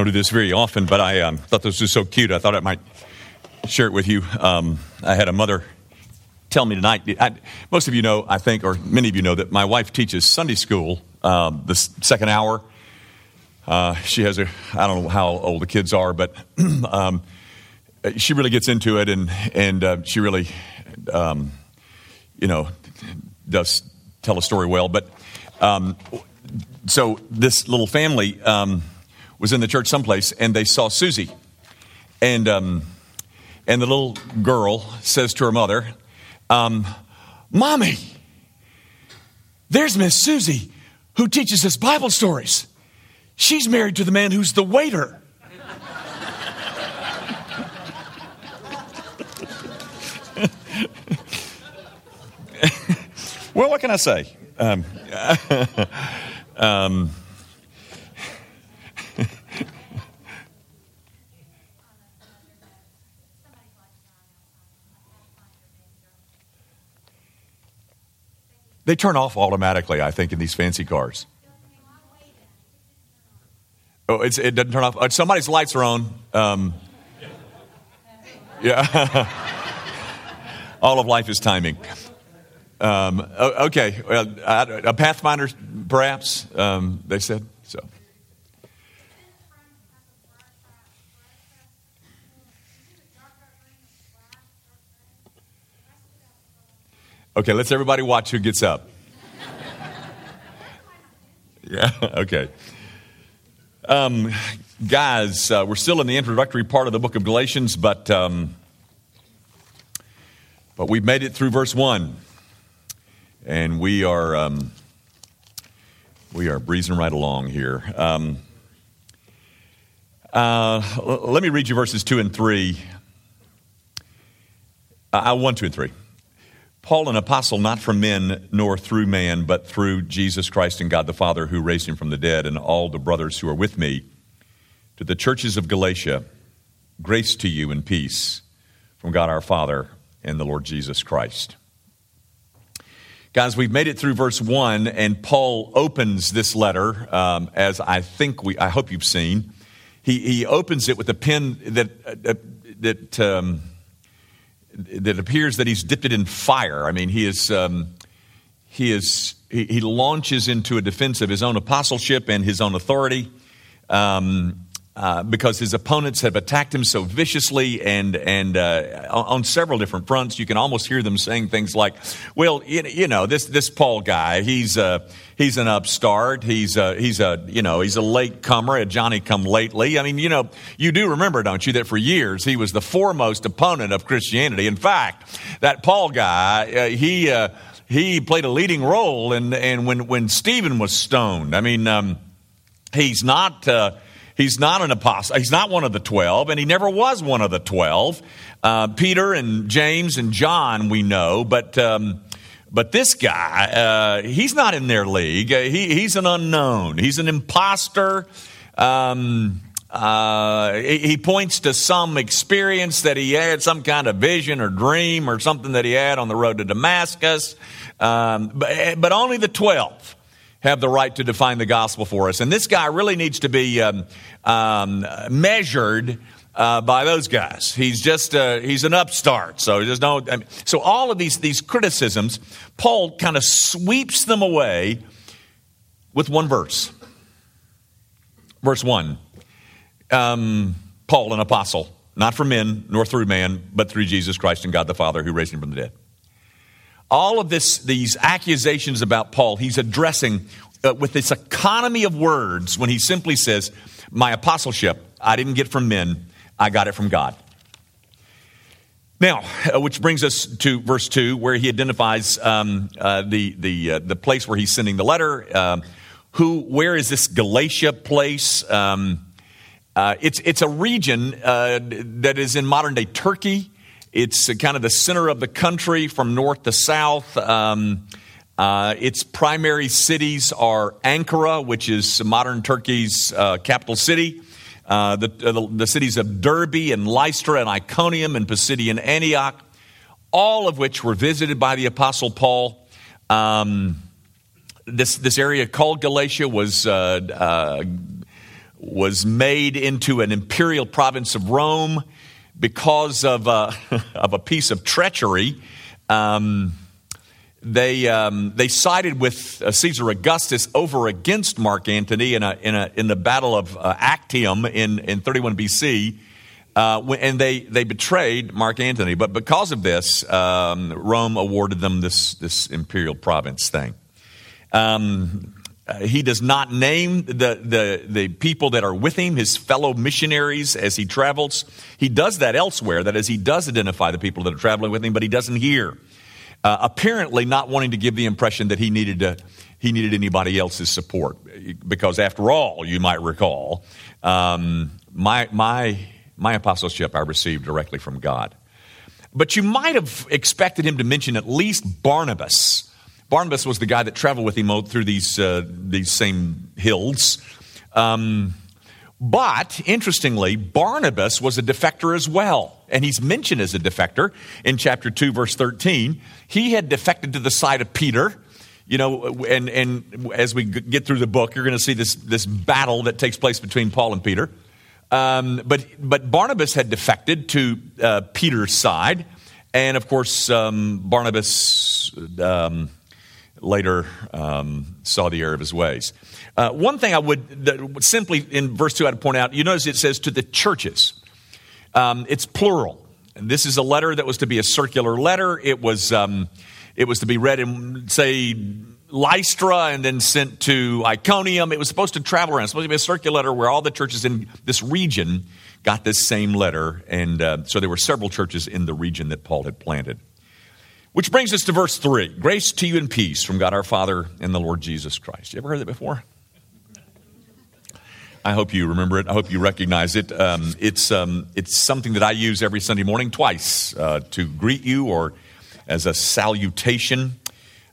don't do this very often, but I um, thought this was so cute. I thought I might share it with you. Um, I had a mother tell me tonight. I, most of you know, I think, or many of you know, that my wife teaches Sunday school um, the second hour. Uh, she has a, I don't know how old the kids are, but um, she really gets into it, and and uh, she really, um, you know, does tell a story well. But um, so this little family um, was in the church someplace, and they saw Susie, and um, and the little girl says to her mother, um, "Mommy, there's Miss Susie, who teaches us Bible stories. She's married to the man who's the waiter." well, what can I say? Um, um, They turn off automatically, I think, in these fancy cars. Oh, it doesn't turn off. Uh, somebody's lights are on. Um, yeah. All of life is timing. Um, okay. a Pathfinder, perhaps, um, they said. So. Okay, let's everybody watch who gets up. yeah, okay. Um, guys, uh, we're still in the introductory part of the book of Galatians, but, um, but we've made it through verse 1. And we are, um, we are breezing right along here. Um, uh, let me read you verses 2 and 3. Uh, 1, 2, and 3. Paul, an apostle, not from men nor through man, but through Jesus Christ and God the Father who raised him from the dead, and all the brothers who are with me, to the churches of Galatia, grace to you and peace from God our Father and the Lord Jesus Christ. Guys, we've made it through verse 1, and Paul opens this letter, um, as I think we, I hope you've seen. He, he opens it with a pen that, uh, that, um, that appears that he's dipped it in fire. I mean, he is, um, he is, he, he, launches into a defense of his own apostleship and his own authority. Um, uh, because his opponents have attacked him so viciously and and uh, on several different fronts. You can almost hear them saying things like, "Well, you, know, this this Paul guy, he's uh, he's an upstart. He's a, he's a you know he's a late comer, a Johnny come lately. I mean, you know, you do remember, don't you, that for years he was the foremost opponent of Christianity. In fact, that Paul guy, uh, he uh, he played a leading role in and when when Stephen was stoned. I mean, um, he's not." Uh, He's not an apostle. He's not one of the 12, and he never was one of the 12. Uh, Peter and James and John, we know, but. Um, but this guy, uh, he's not in their league. Uh, he, he's an unknown. He's an imposter. Um, uh, he points to some experience that he had, some kind of vision or dream or something that he had on the road to Damascus. Um, but, but only the 12 have the right to define the gospel for us. And this guy really needs to be um, um, measured uh, by those guys. He's just uh, he's an upstart. So there's no. I mean, so all of these these criticisms, Paul kind of sweeps them away with one verse. Verse one. Um, Paul, an apostle, not from men nor through man, but through Jesus Christ and God the Father who raised him from the dead all of this, these accusations about Paul, he's addressing uh, with this economy of words when he simply says, My apostleship, I didn't get from men, I got it from God. Now, uh, which brings us to verse 2, where he identifies um, uh, the, the, uh, the place where he's sending the letter. Um, who, where is this Galatia place? Um, uh, it's, it's a region uh, that is in modern day Turkey. It's kind of the center of the country from north to south. Um, uh, its primary cities are Ankara, which is modern Turkey's uh, capital city, uh, the, the, the, cities of Derbe and Lystra and Iconium and Pisidian Antioch, all of which were visited by the Apostle Paul. Um, this, this area called Galatia was, uh, uh, was made into an imperial province of Rome because of, uh, of a piece of treachery. Um, they, um, they sided with uh, Caesar Augustus over against Mark Antony in, a, in, a, in the Battle of uh, Actium in, in 31 BC. Uh, and they, they betrayed Mark Antony. But because of this, um, Rome awarded them this, this imperial province thing. Um, uh, he does not name the, the, the people that are with him, his fellow missionaries, as he travels. He does that elsewhere. That is, he does identify the people that are traveling with him, but he doesn't here. Uh, apparently, not wanting to give the impression that he needed to, he needed anybody else's support, because after all, you might recall, um, my my my apostleship I received directly from God. But you might have expected him to mention at least Barnabas Barnabas was the guy that traveled with him through these, uh, these same hills. Um, but interestingly, Barnabas was a defector as well. And he's mentioned as a defector in chapter 2, verse 13. He had defected to the side of Peter. You know, and, and as we get through the book, you're going to see this, this battle that takes place between Paul and Peter. Um, but, but Barnabas had defected to uh, Peter's side. And of course, um, Barnabas um, later um, saw the error of his ways. Uh, one thing I would simply in verse 2 I'd point out, you notice it says to the churches. Um, it's plural. And this is a letter that was to be a circular letter. It was, um, it was to be read in, say, Lystra and then sent to Iconium. It was supposed to travel around. It's supposed to be a circular letter where all the churches in this region got this same letter. And uh, so there were several churches in the region that Paul had planted. Which brings us to verse 3 Grace to you and peace from God our Father and the Lord Jesus Christ. You ever heard that before? I hope you remember it. I hope you recognize it. Um, it's, um, it's something that I use every Sunday morning, twice, uh, to greet you or as a salutation.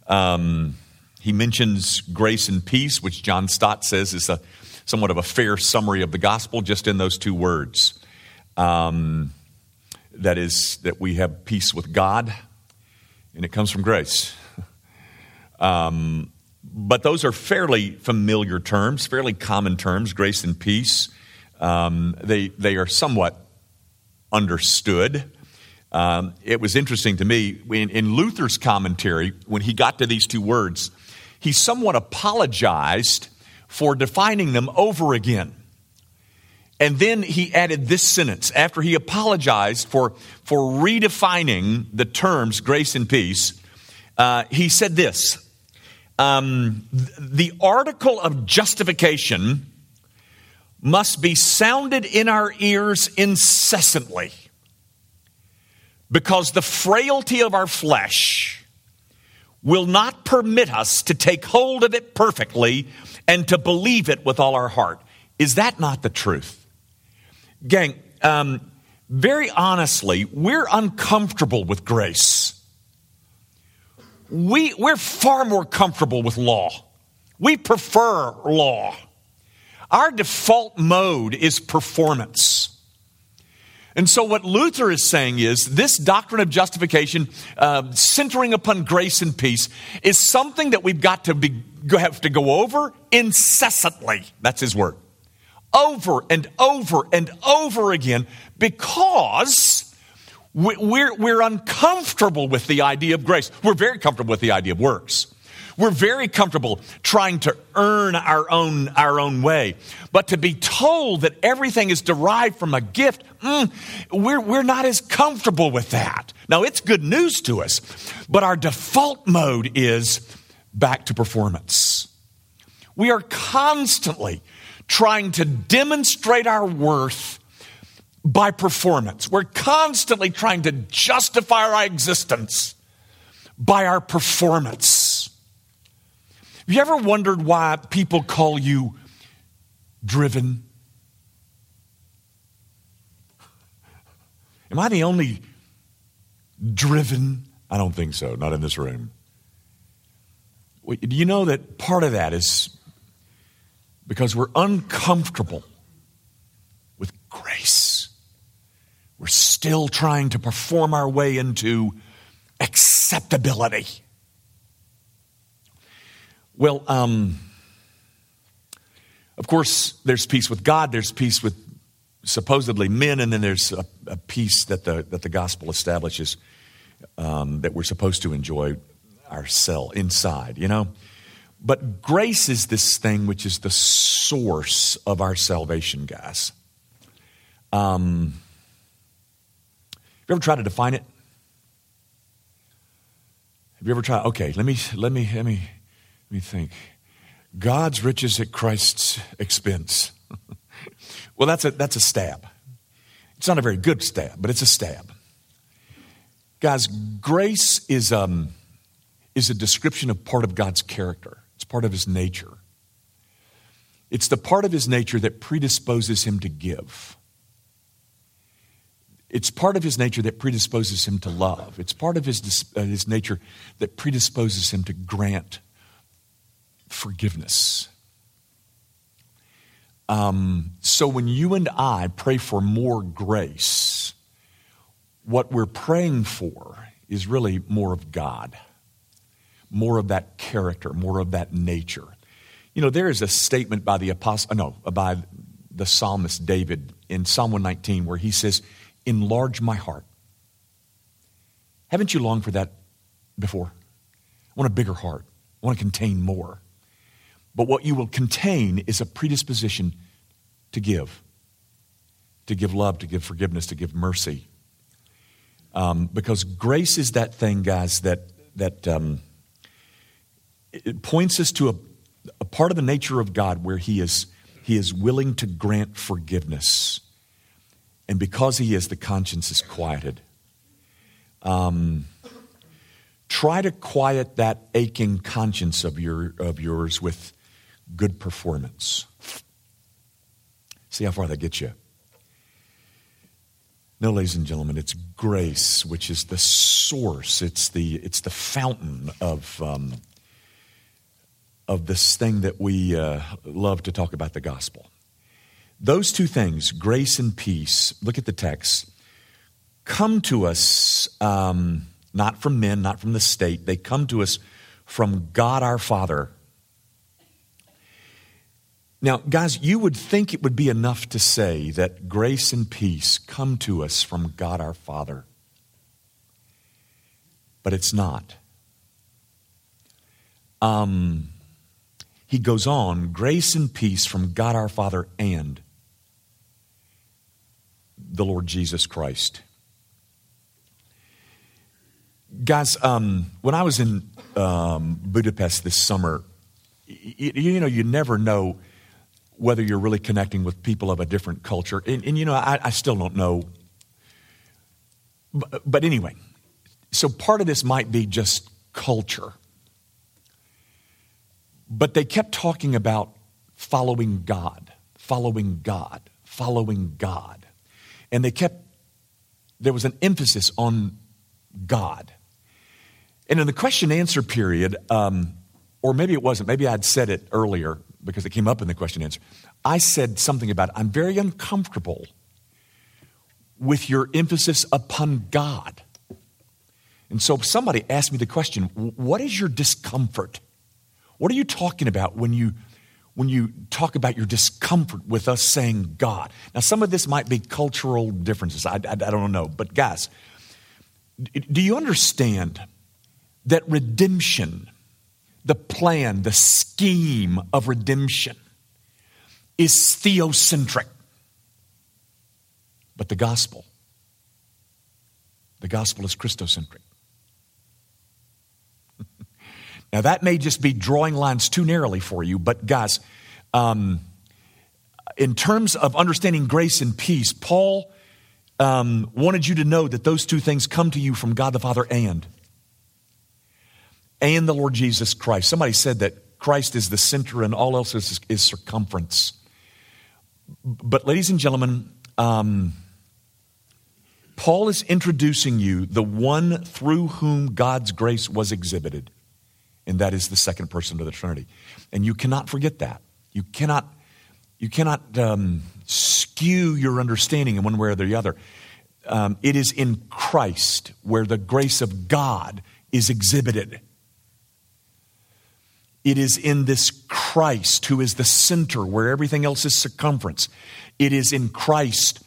Um, he mentions grace and peace, which John Stott says is a, somewhat of a fair summary of the gospel, just in those two words. Um, that is, that we have peace with God and it comes from grace. Um, but those are fairly familiar terms, fairly common terms, grace and peace. Um, they, they are somewhat understood. Um, it was interesting to me in, in Luther's commentary, when he got to these two words, he somewhat apologized for defining them over again. And then he added this sentence after he apologized for, for redefining the terms grace and peace. Uh, he said this um, The article of justification must be sounded in our ears incessantly because the frailty of our flesh will not permit us to take hold of it perfectly and to believe it with all our heart. Is that not the truth? Gang, um, very honestly, we're uncomfortable with grace. We, we're far more comfortable with law. We prefer law. Our default mode is performance. And so, what Luther is saying is this doctrine of justification, uh, centering upon grace and peace, is something that we've got to be, have to go over incessantly. That's his word over and over and over again because we're, we're uncomfortable with the idea of grace. We're very comfortable with the idea of works. We're very comfortable trying to earn our own, our own way. But to be told that everything is derived from a gift, mm, we're, we're not as comfortable with that. Now, it's good news to us, but our default mode is back to performance. We are constantly trying to demonstrate our worth by performance. We're constantly trying to justify our existence by our performance. Have you ever wondered why people call you driven? Am I the only driven? I don't think so, not in this room. Do you know that part of that is because we're uncomfortable with grace. We're still trying to perform our way into acceptability. Well, um, Of course, there's peace with God, there's peace with supposedly men, and then there's a, a peace that the, that the gospel establishes um, that we're supposed to enjoy ourselves inside, you know? But grace is this thing which is the source of our salvation, guys. Um, have you ever tried to define it? Have you ever tried? Okay, let me let me let me let me think. God's riches at Christ's expense. well, that's a that's a stab. It's not a very good stab, but it's a stab. Guys, grace is um is a description of part of God's character. It's part of his nature. It's the part of his nature that predisposes him to give. It's part of his nature that predisposes him to love. It's part of his, uh, his nature that predisposes him to grant forgiveness. Um, so when you and I pray for more grace, what we're praying for is really more of God, more of that character, more of that nature. You know, there is a statement by the apostle, no, by the psalmist David in Psalm 119 where he says, Enlarge my heart. Haven't you longed for that before? I want a bigger heart. I want to contain more. But what you will contain is a predisposition to give, to give love, to give forgiveness, to give mercy. Um, because grace is that thing, guys, that, that um, it points us to a, a part of the nature of God where He is, he is willing to grant forgiveness and because he is, the conscience is quieted. Um, try to quiet that aching conscience of, your, of yours with good performance. See how far that gets you. No, ladies and gentlemen, it's grace which is the source. It's the, it's the fountain of, um, of this thing that we uh, love to talk about the gospel. Those two things, grace and peace, look at the text, come to us um, not from men, not from the state. They come to us from God our Father. Now, guys, you would think it would be enough to say that grace and peace come to us from God our Father. But it's not. Um, he goes on grace and peace from God our Father and the Lord Jesus Christ. Guys, um, when I was in um, Budapest this summer, you, you, know, you never know whether you're really connecting with people of a different culture. And, and you know, I, I, still don't know. But, but anyway, so part of this might be just culture. But they kept talking about following God, following God, following God. And they kept, there was an emphasis on God. And in the question answer period, um, or maybe it wasn't, maybe I'd said it earlier because it came up in the question answer. I said something about, I'm very uncomfortable with your emphasis upon God. And so somebody asked me the question, What is your discomfort? What are you talking about when you when you talk about your discomfort with us saying God. Now, some of this might be cultural differences. I, I, I don't know. But, guys, do you understand that redemption, the plan, the scheme of redemption, is theocentric? But the gospel, the gospel is Christocentric. Now, that may just be drawing lines too narrowly for you, but guys, um, in terms of understanding grace and peace, Paul um, wanted you to know that those two things come to you from God the Father and and the Lord Jesus Christ. Somebody said that Christ is the center and all else is, is circumference. But, ladies and gentlemen, um, Paul is introducing you the one through whom God's grace was exhibited and that is the second person of the Trinity. And you cannot forget that. You cannot, you cannot um, skew your understanding in one way or the other. Um, it is in Christ where the grace of God is exhibited. It is in this Christ who is the center where everything else is circumference. It is in Christ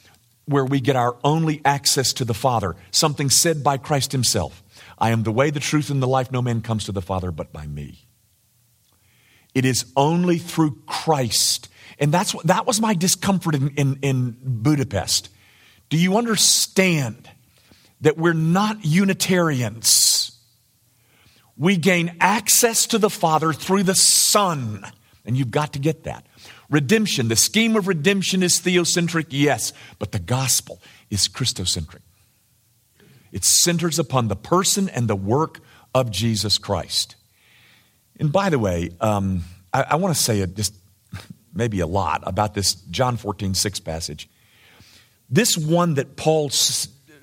where we get our only access to the Father, something said by Christ Himself I am the way, the truth, and the life. No man comes to the Father but by me. It is only through Christ. And that's that was my discomfort in, in, in Budapest. Do you understand that we're not Unitarians? We gain access to the Father through the Son. And you've got to get that. Redemption, the scheme of redemption is theocentric, yes, but the gospel is Christocentric. It centers upon the person and the work of Jesus Christ. And by the way, um, I, I want to say it just maybe a lot about this John 14, 6 passage. This one that Paul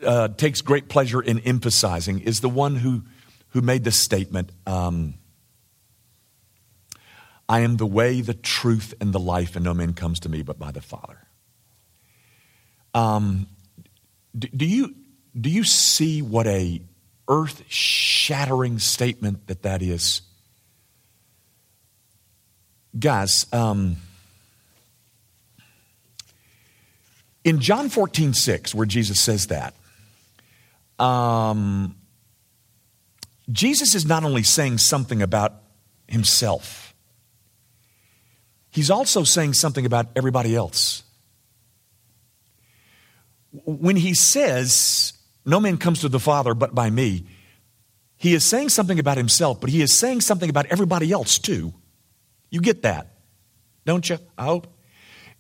uh, takes great pleasure in emphasizing is the one who, who made this statement um, I am the way, the truth, and the life, and no man comes to me but by the Father. Um, do, do, you, do you see what a earth shattering statement that that is? Guys, um, in John 14, 6, where Jesus says that, um, Jesus is not only saying something about himself, he's also saying something about everybody else. When he says, No man comes to the Father but by me, he is saying something about himself, but he is saying something about everybody else too. You get that, don't you? I hope.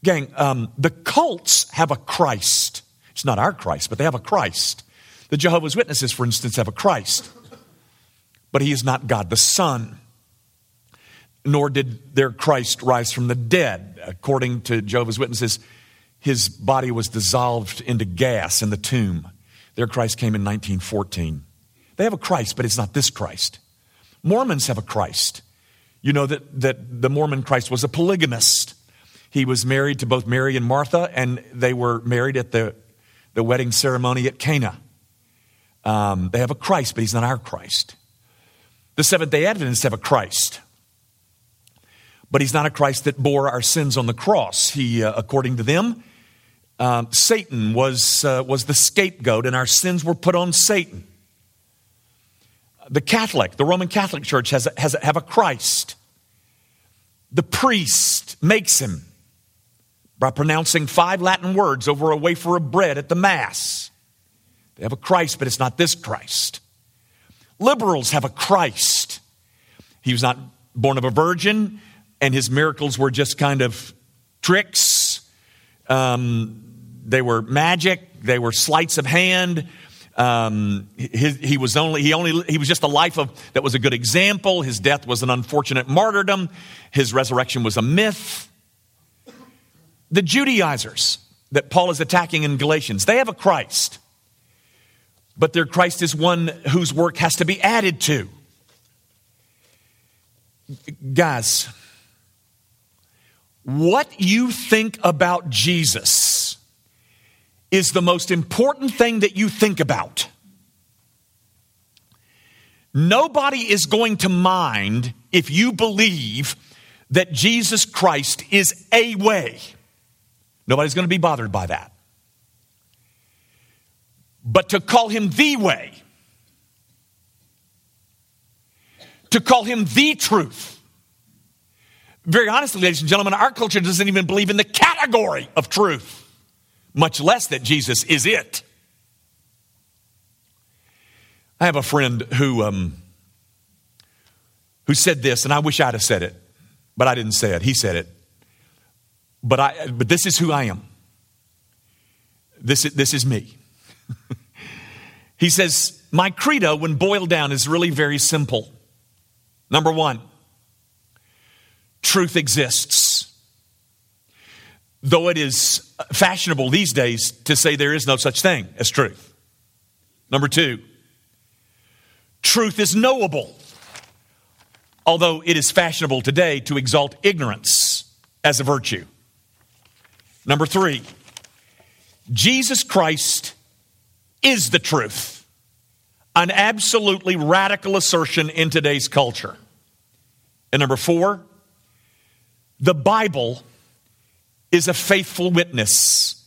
Gang, um, the cults have a Christ. It's not our Christ, but they have a Christ. The Jehovah's Witnesses, for instance, have a Christ, but he is not God the Son. Nor did their Christ rise from the dead. According to Jehovah's Witnesses, his body was dissolved into gas in the tomb. Their Christ came in 1914. They have a Christ, but it's not this Christ. Mormons have a Christ. You know that, that the Mormon Christ was a polygamist. He was married to both Mary and Martha, and they were married at the, the wedding ceremony at Cana. Um, they have a Christ, but he's not our Christ. The Seventh day Adventists have a Christ, but he's not a Christ that bore our sins on the cross. He, uh, according to them, um, Satan was, uh, was the scapegoat, and our sins were put on Satan. The Catholic, the Roman Catholic Church, has, a, has a, have a Christ. The priest makes him by pronouncing five Latin words over a wafer of bread at the Mass. They have a Christ, but it's not this Christ. Liberals have a Christ. He was not born of a virgin, and his miracles were just kind of tricks. Um, they were magic, they were sleights of hand. Um, he, was only he only he was just a life of that was a good example. His death was an unfortunate martyrdom. His resurrection was a myth. The Judaizers that Paul is attacking in Galatians, they have a Christ, but their Christ is one whose work has to be added to. Guys, what you think about Jesus is the most important thing that you think about. Nobody is going to mind if you believe that Jesus Christ is a way. Nobody's going to be bothered by that. But to call him the way, to call him the truth, very honestly, ladies and gentlemen, our culture doesn't even believe in the category of truth much less that Jesus is it. I have a friend who, um, who said this, and I wish I'd have said it, but I didn't say it. He said it. But, I, but this is who I am. This, this is me. he says, My credo, when boiled down, is really very simple. Number one, truth exists though it is fashionable these days to say there is no such thing as truth. Number two, truth is knowable, although it is fashionable today to exalt ignorance as a virtue. Number three, Jesus Christ is the truth, an absolutely radical assertion in today's culture. And number four, the Bible is a faithful witness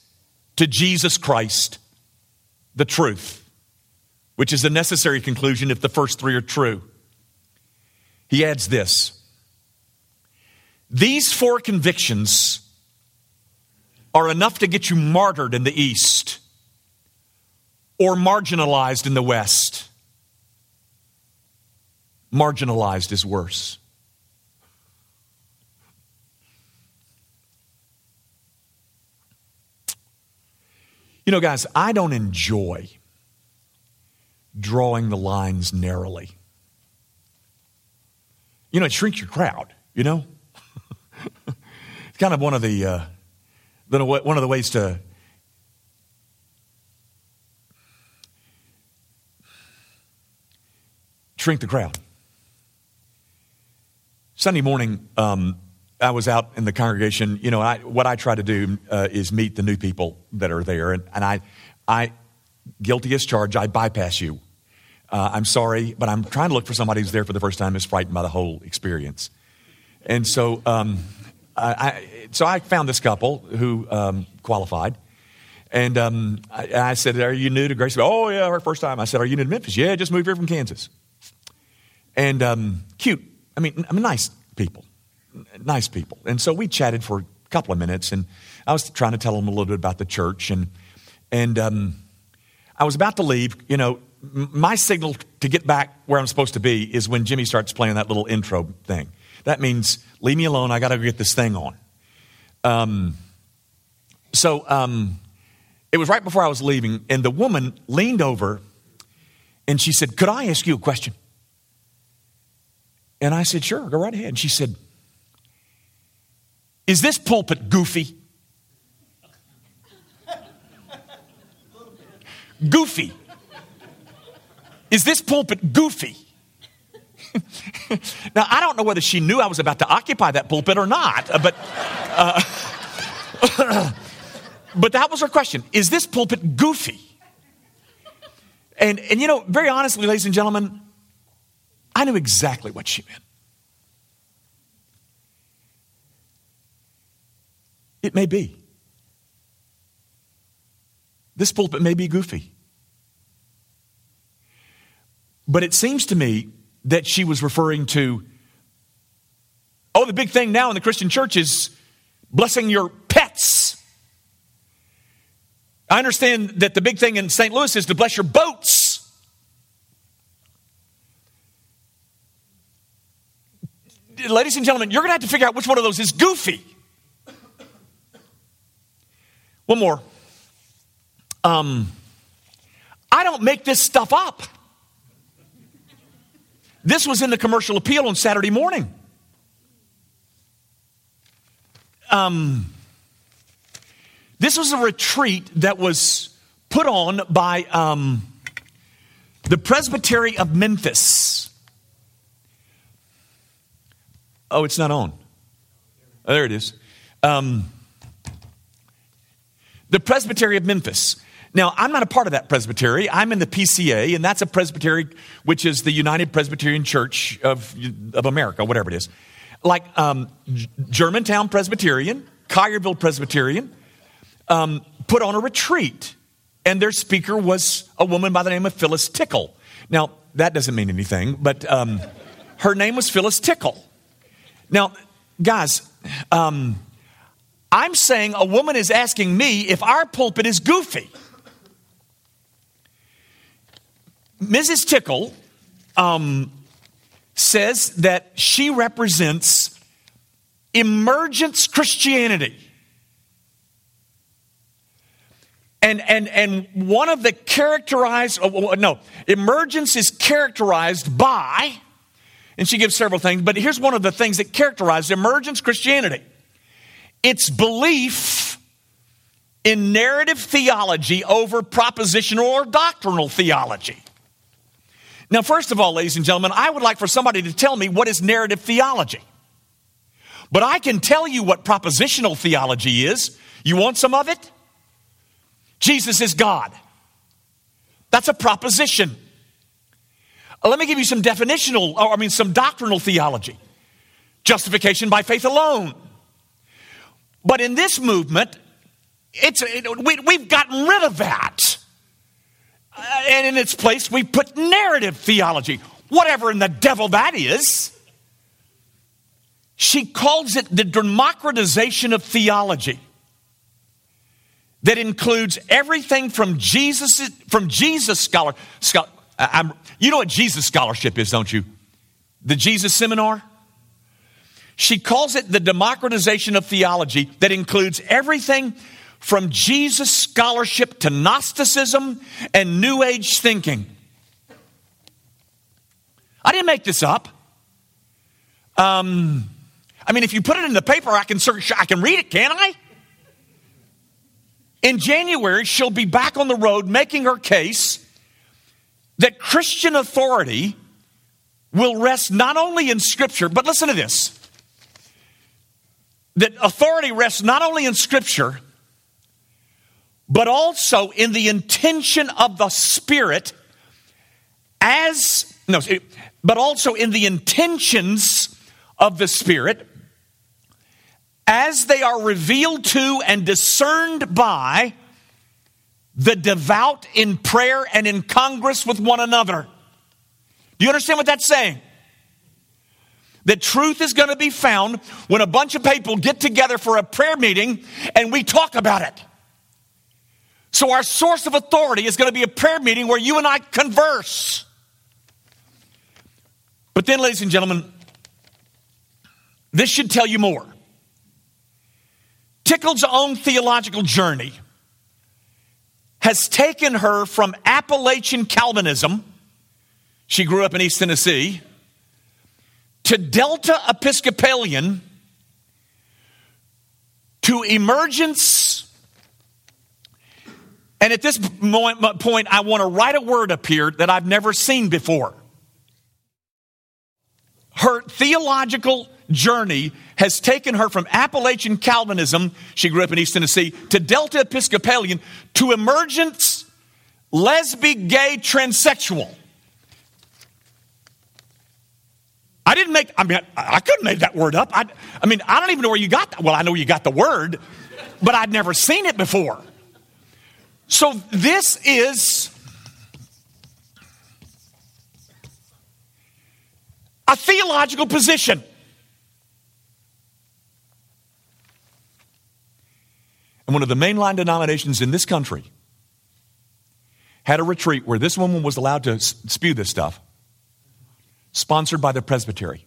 to Jesus Christ, the truth, which is a necessary conclusion if the first three are true. He adds this These four convictions are enough to get you martyred in the East or marginalized in the West. Marginalized is worse. You know, guys, I don't enjoy drawing the lines narrowly. You know, it shrinks your crowd, you know? it's kind of one of the, uh, one of the ways to shrink the crowd. Sunday morning, um, I was out in the congregation. You know, I, what I try to do uh, is meet the new people that are there, and, and I, I, guilty as charged, I bypass you. Uh, I'm sorry, but I'm trying to look for somebody who's there for the first time, is frightened by the whole experience. And so, um, I, so I found this couple who um, qualified, and um, I, I, said, "Are you new to Grace?" Oh yeah, our first time. I said, "Are you new to Memphis?" Yeah, just moved here from Kansas. And um, cute. I mean, I mean, nice people nice people. And so we chatted for a couple of minutes, and I was trying to tell them a little bit about the church. And, and um, I was about to leave. You know, my signal to get back where I'm supposed to be is when Jimmy starts playing that little intro thing. That means, leave me alone, I got to get this thing on. Um, so um, it was right before I was leaving, and the woman leaned over and she said, Could I ask you a question? And I said, Sure, go right ahead. And she said, is this pulpit goofy? Goofy. Is this pulpit goofy? now, I don't know whether she knew I was about to occupy that pulpit or not, uh, but, uh, but that was her question. Is this pulpit goofy? And, and you know, very honestly, ladies and gentlemen, I knew exactly what she meant. It may be. This pulpit may be goofy. But it seems to me that she was referring to, oh, the big thing now in the Christian church is blessing your pets. I understand that the big thing in St. Louis is to bless your boats. Ladies and gentlemen, you're going to have to figure out which one of those is goofy. One more. Um, I don't make this stuff up. This was in the commercial appeal on Saturday morning. Um, this was a retreat that was put on by um, the Presbytery of Memphis. Oh, it's not on. Oh, there it is. Um, the Presbytery of Memphis. Now, I'm not a part of that presbytery. I'm in the PCA, and that's a presbytery which is the United Presbyterian Church of, of America, whatever it is. Like um, Germantown Presbyterian, Collierville Presbyterian, um, put on a retreat, and their speaker was a woman by the name of Phyllis Tickle. Now, that doesn't mean anything, but um, her name was Phyllis Tickle. Now, guys, um, I'm saying a woman is asking me if our pulpit is goofy. Mrs. Tickle um, says that she represents emergence Christianity. And, and, and one of the characterized, oh, no, emergence is characterized by, and she gives several things, but here's one of the things that characterize emergence Christianity it's belief in narrative theology over propositional or doctrinal theology. Now, first of all, ladies and gentlemen, I would like for somebody to tell me what is narrative theology. But I can tell you what propositional theology is. You want some of it? Jesus is God. That's a proposition. Let me give you some definitional, or I mean, some doctrinal theology. Justification by faith alone But in this movement, it's, it, we, we've gotten rid of that. Uh, and in its place, we put narrative theology, whatever in the devil that is. She calls it the democratization of theology that includes everything from Jesus from Jesus scholar. scholar I'm, you know what Jesus scholarship is, don't you? The Jesus seminar. She calls it the democratization of theology that includes everything from Jesus scholarship to Gnosticism and New Age thinking. I didn't make this up. Um, I mean, if you put it in the paper, I can search, I can read it, can I? In January, she'll be back on the road making her case that Christian authority will rest not only in Scripture, but listen to this that authority rests not only in Scripture, but also in the intention of the Spirit as, no, but also in the intentions of the Spirit as they are revealed to and discerned by the devout in prayer and in congress with one another. Do you understand what that's saying? That truth is going to be found when a bunch of people get together for a prayer meeting and we talk about it. So, our source of authority is going to be a prayer meeting where you and I converse. But then, ladies and gentlemen, this should tell you more. Tickle's own theological journey has taken her from Appalachian Calvinism, she grew up in East Tennessee, to Delta Episcopalian, to emergence. And at this point, I want to write a word up here that I've never seen before. Her theological journey has taken her from Appalachian Calvinism, she grew up in East Tennessee, to Delta Episcopalian, to emergence, lesbian, gay, transsexual. I didn't make, I mean, I, couldn't make that word up. I, I mean, I don't even know where you got that. Well, I know you got the word, but I'd never seen it before. So this is a theological position. And one of the mainline denominations in this country had a retreat where this woman was allowed to spew this stuff, sponsored by the presbytery.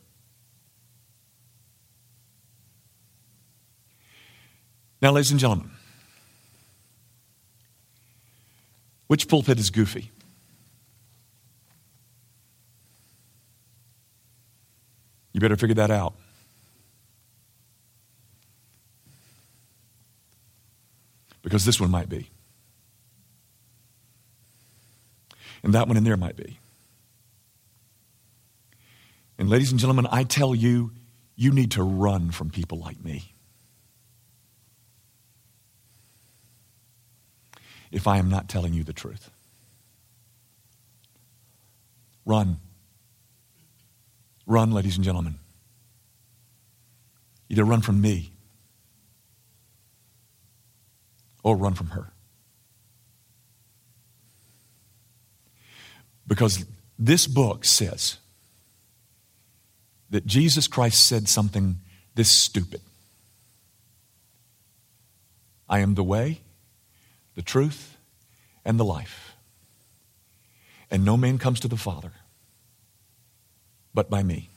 Now, ladies and gentlemen, which pulpit is goofy? You better figure that out. because this one might be. And that one in there might be. And, ladies and gentlemen, I tell you, you need to run from people like me. If I am not telling you the truth, run. Run, ladies and gentlemen. Either run from me or run from her. Because this book says that Jesus Christ said something this stupid I am the way, the truth, and the life. And no man comes to the Father but by me.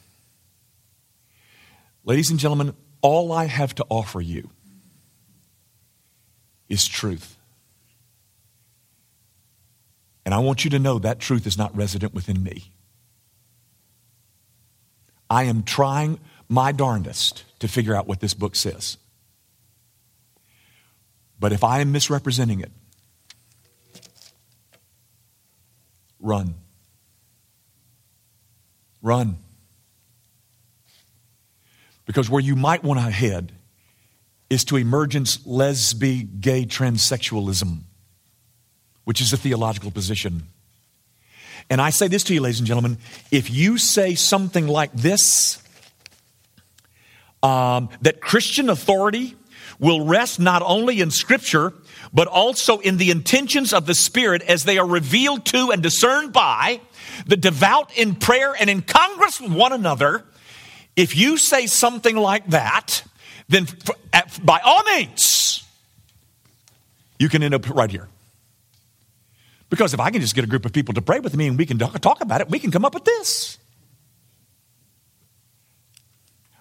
Ladies and gentlemen, all I have to offer you is truth. And I want you to know that truth is not resident within me. I am trying my darndest to figure out what this book says. But if I am misrepresenting it, run. Run. Because where you might want to head is to emergence lesbian gay transsexualism, which is a theological position. And I say this to you, ladies and gentlemen if you say something like this, um, that Christian authority will rest not only in Scripture, but also in the intentions of the Spirit as they are revealed to and discerned by the devout in prayer and in congress with one another. If you say something like that, then by all means, you can end up right here. Because if I can just get a group of people to pray with me and we can talk about it, we can come up with this.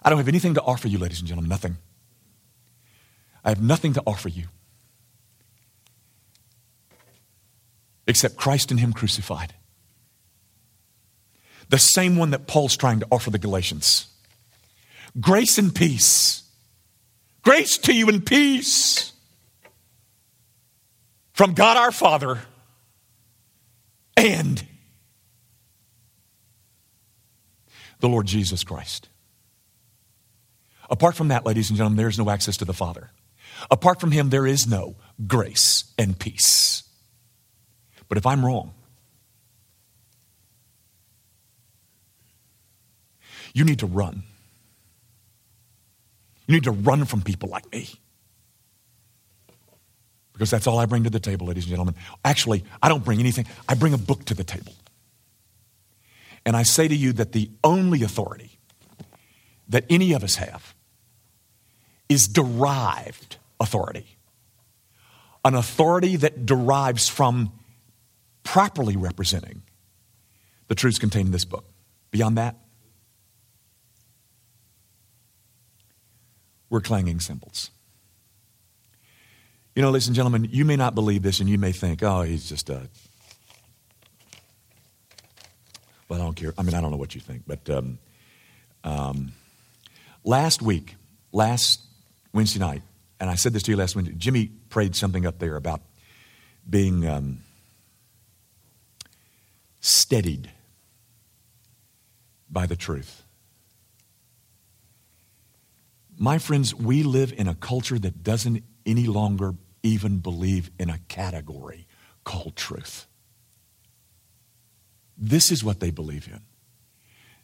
I don't have anything to offer you, ladies and gentlemen, nothing. I have nothing to offer you except Christ and Him crucified. The same one that Paul's trying to offer the Galatians. Grace and peace. Grace to you and peace from God our Father and the Lord Jesus Christ. Apart from that, ladies and gentlemen, there is no access to the Father. Apart from Him, there is no grace and peace. But if I'm wrong, you need to run. You need to run from people like me. Because that's all I bring to the table, ladies and gentlemen. Actually, I don't bring anything, I bring a book to the table. And I say to you that the only authority that any of us have is derived authority. An authority that derives from properly representing the truths contained in this book. Beyond that, we're clanging cymbals. You know, ladies and gentlemen, you may not believe this and you may think, oh, he's just a. Well, I don't care. I mean, I don't know what you think, but um, um, last week, last Wednesday night, and I said this to you last Wednesday, Jimmy prayed something up there about being um, steadied by the truth. My friends, we live in a culture that doesn't any longer even believe in a category called truth. This is what they believe in.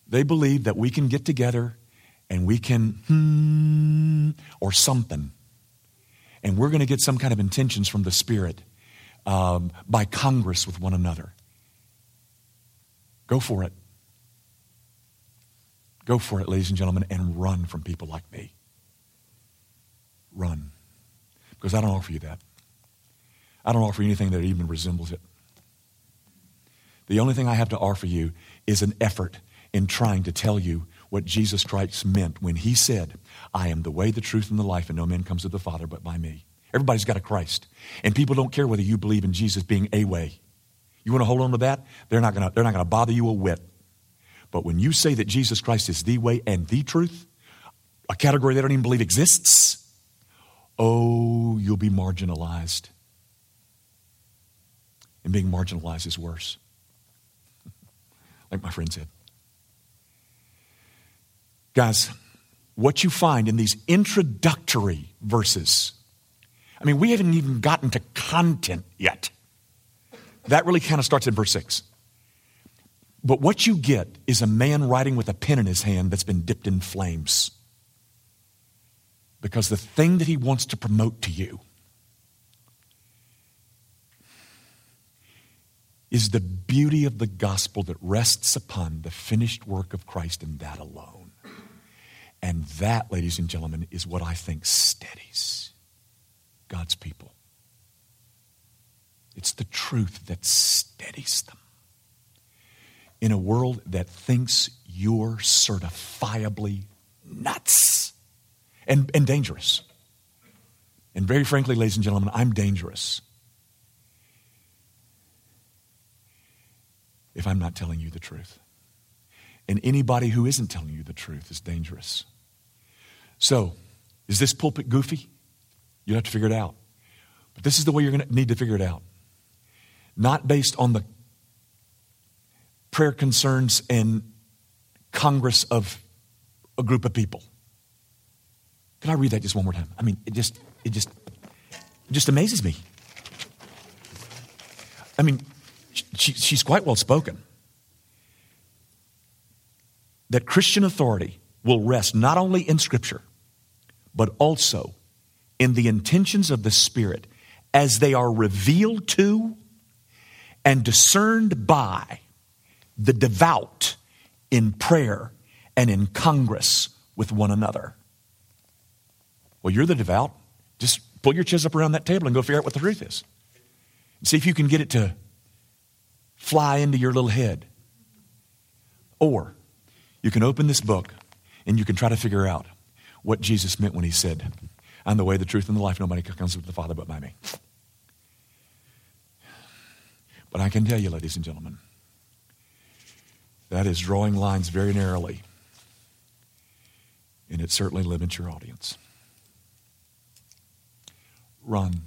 They believe that we can get together and we can, hmm, or something, and we're going to get some kind of intentions from the Spirit um, by Congress with one another. Go for it. Go for it, ladies and gentlemen, and run from people like me. Run. Because I don't offer you that. I don't offer you anything that even resembles it. The only thing I have to offer you is an effort in trying to tell you what Jesus Christ meant when he said, I am the way, the truth, and the life, and no man comes to the Father but by me. Everybody's got a Christ. And people don't care whether you believe in Jesus being a way. You want to hold on to that? They're not going to, they're not going to bother you a whit. But when you say that Jesus Christ is the way and the truth, a category they don't even believe exists, oh, you'll be marginalized. And being marginalized is worse. like my friend said. Guys, what you find in these introductory verses, I mean, we haven't even gotten to content yet. That really kind of starts in verse 6. But what you get is a man writing with a pen in his hand that's been dipped in flames. Because the thing that he wants to promote to you is the beauty of the gospel that rests upon the finished work of Christ and that alone. And that, ladies and gentlemen, is what I think steadies God's people. It's the truth that steadies them. In a world that thinks you're certifiably nuts and, and dangerous. And very frankly, ladies and gentlemen, I'm dangerous if I'm not telling you the truth. And anybody who isn't telling you the truth is dangerous. So, is this pulpit goofy? You have to figure it out. But this is the way you're going to need to figure it out not based on the prayer concerns and congress of a group of people. Can I read that just one more time? I mean, it just, it just, it just amazes me. I mean, she, she's quite well spoken. That Christian authority will rest not only in Scripture, but also in the intentions of the Spirit as they are revealed to and discerned by the devout in prayer and in congress with one another. Well, you're the devout. Just pull your chest up around that table and go figure out what the truth is. And see if you can get it to fly into your little head. Or you can open this book and you can try to figure out what Jesus meant when he said, I'm the way, the truth, and the life. Nobody comes to the Father but by me. But I can tell you, ladies and gentlemen, that is drawing lines very narrowly. And it certainly limits your audience. Run.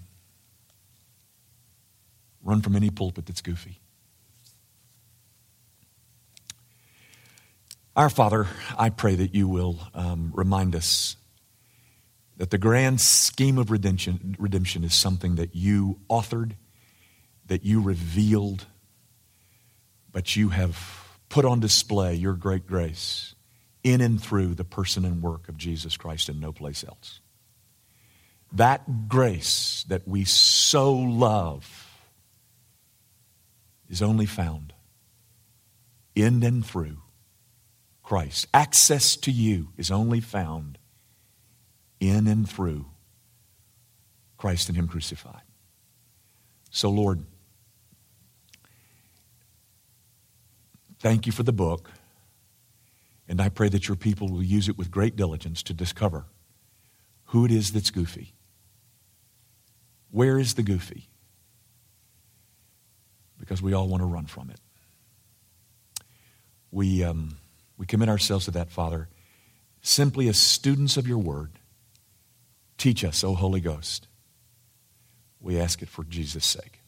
Run from any pulpit that's goofy. Our Father, I pray that you will um, remind us that the grand scheme of redemption, redemption is something that you authored, that you revealed, but you have put on display your great grace in and through the person and work of Jesus Christ and no place else. That grace that we so love is only found in and through Christ. Access to you is only found in and through Christ and Him crucified. So, Lord, thank you for the book. And I pray that your people will use it with great diligence to discover who it is that's goofy. Where is the goofy? Because we all want to run from it. We. Um, we commit ourselves to that, Father, simply as students of your word. Teach us, O Holy Ghost. We ask it for Jesus' sake.